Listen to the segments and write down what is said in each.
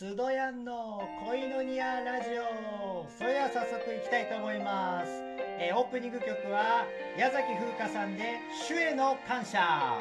スドヤンの恋のニアラジオ。それでは早速いきたいと思います、えーオープニング曲は矢崎風花さんで「主への感謝」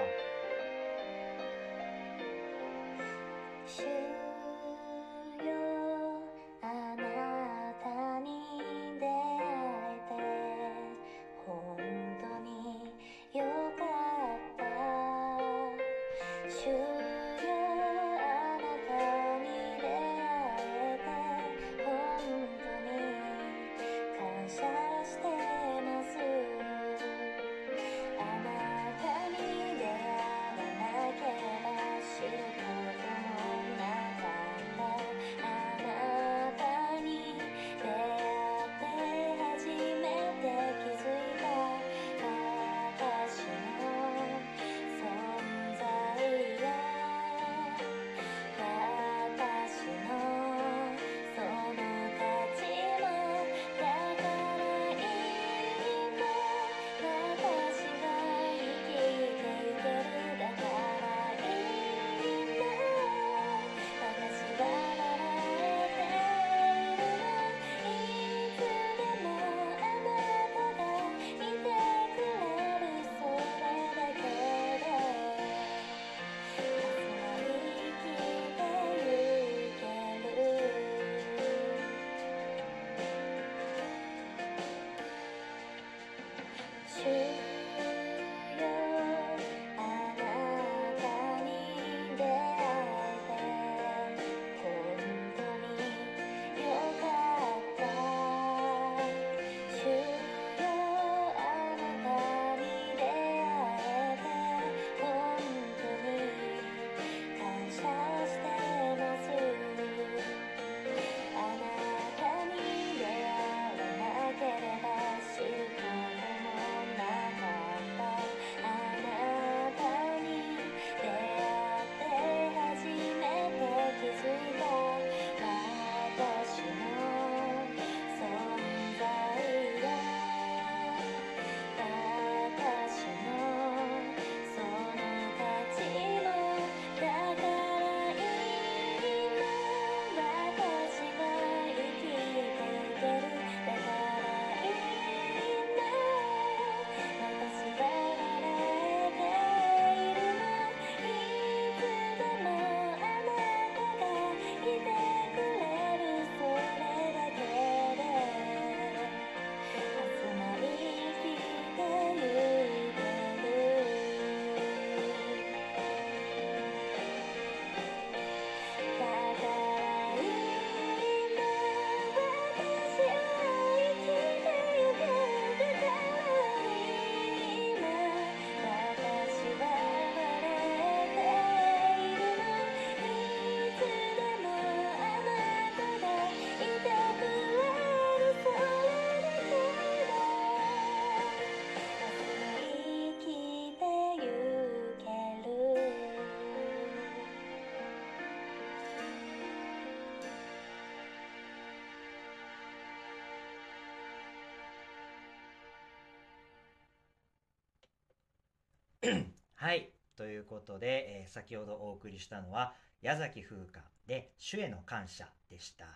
はいということで、えー先ほどお送りしたのは矢崎風花で「主への感謝」でした。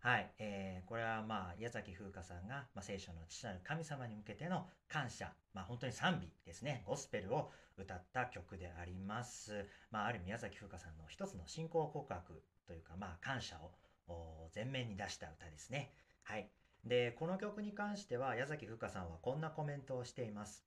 はい、えーこれはまあ矢崎風花さんが、まあ、聖書の父なる神様に向けての感謝、まあ、本当に賛美ですね。ゴスペルを歌った曲であります、まあ、ある意味矢崎風花さんの一つの信仰告白というか、まあ、感謝を前面に出した歌ですね。はい。でこの曲に関しては矢崎風花さんはこんなコメントをしています。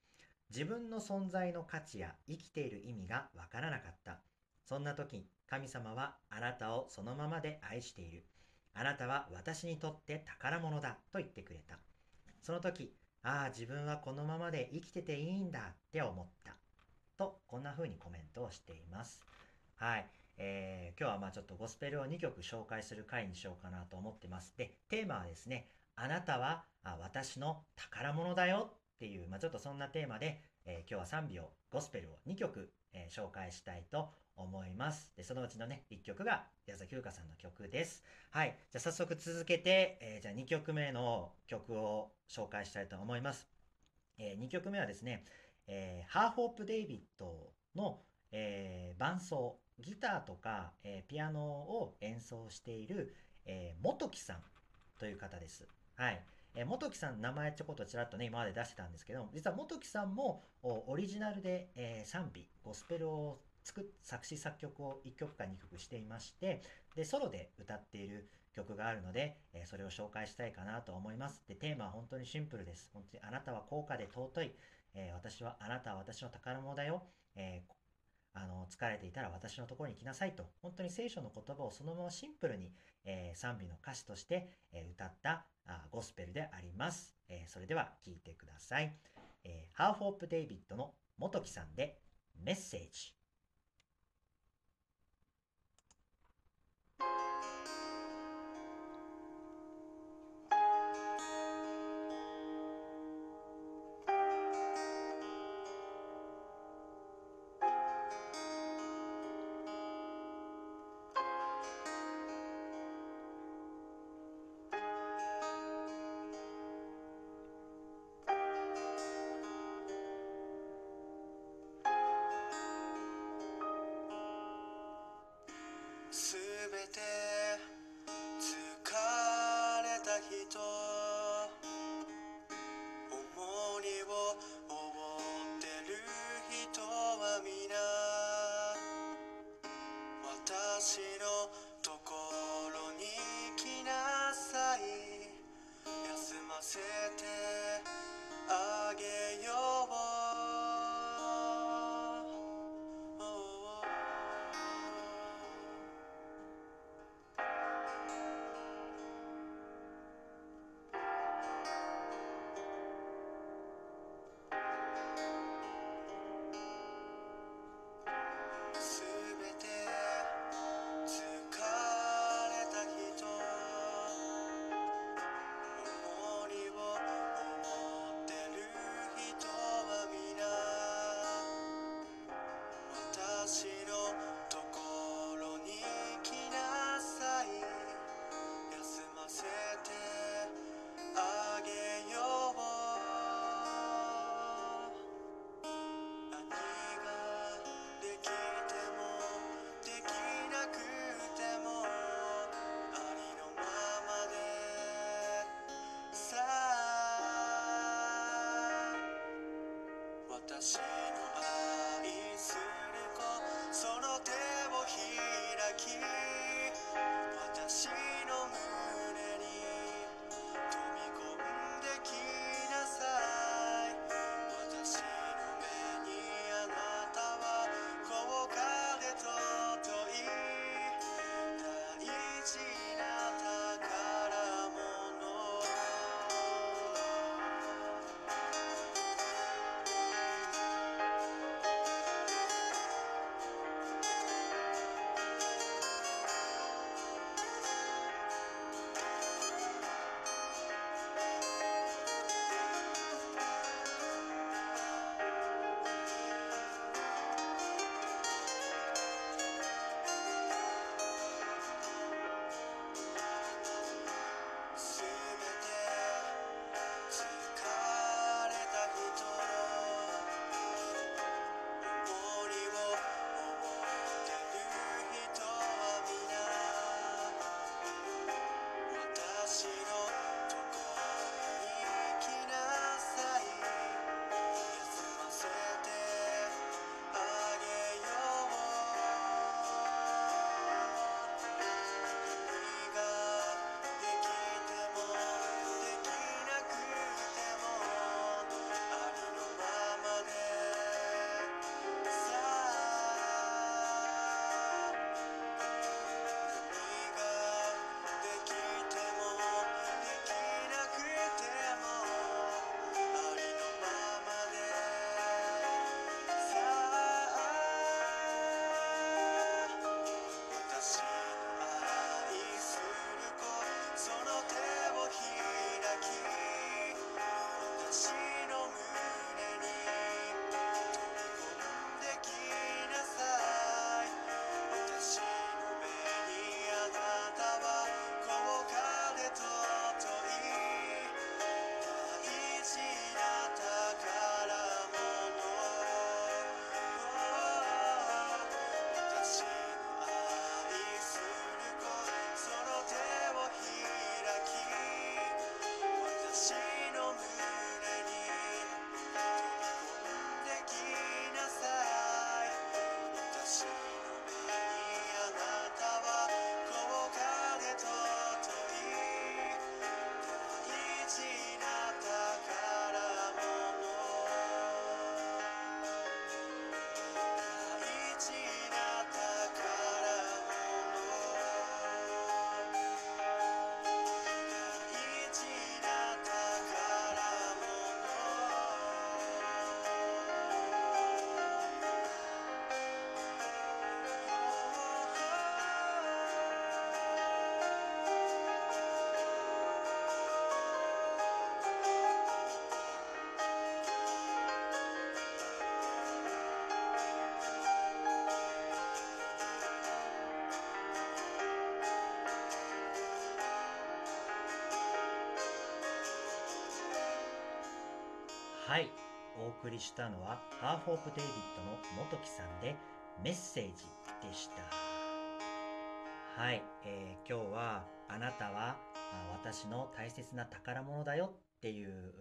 自分の存在の価値や生きている意味がわからなかったそんな時神様はあなたをそのままで愛しているあなたは私にとって宝物だと言ってくれた。その時、ああ、自分はこのままで生きてていいんだって思った。と、こんな風にコメントをしています。はい。えー今日はまあちょっとゴスペルを2曲紹介する回にしようかなと思ってます。で、テーマはですね、あなたはあ私の宝物だよっていう、まあちょっとそんなテーマで、えー今日は賛美を、ゴスペルを2曲、えー紹介したいと思います。で、そのうちのね、1曲が矢崎優香さんの曲です。はい。じゃ早速続けて、えーじゃあ2曲目の曲を紹介したいと思います。え2曲目はですね、えーハーホープ・デイビッドの、え伴奏ギターとか、えピアノを演奏している、えー元木さんという方です。はい。えー元木さん名前ちょこっとちらっとね、今まで出してたんですけど、実は元木さんもオリジナルで、えー賛美、ゴスペルを作作詞作曲を1曲か2曲していまして、で、ソロで歌っている曲があるので、えーそれを紹介したいかなと思います。で、テーマは本当にシンプルです。本当にあなたは高価で尊い。えー私は、あなたは私の宝物だよ。えーあの、疲れていたら私のところに来なさいと、本当に聖書の言葉をそのままシンプルに、えー賛美の歌詞として、えー歌ったあゴスペルであります。えーそれでは聴いてください。えーハーフ・オープ・デイビッドの元木さんでメッセージ。see. はい。お送りしたのはハーフ・オーク・デイビッドの元木さんでメッセージでした。はい、えー今日はあなたは私の大切な宝物だよっていう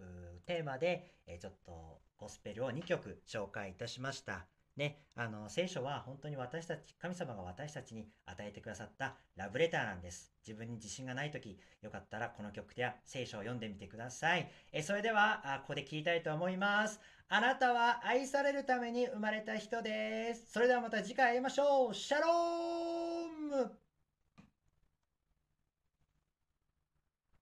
テーマで、えーちょっとゴスペルを2曲紹介いたしました。ね、あの聖書は本当に私たち神様が私たちに与えてくださったラブレターなんです。自分に自信がない時よかったらこの曲や聖書を読んでみてください。えそれではあここで聞きたいと思います。あなたは愛されるために生まれた人です。それではまた次回会いましょう。シャローム。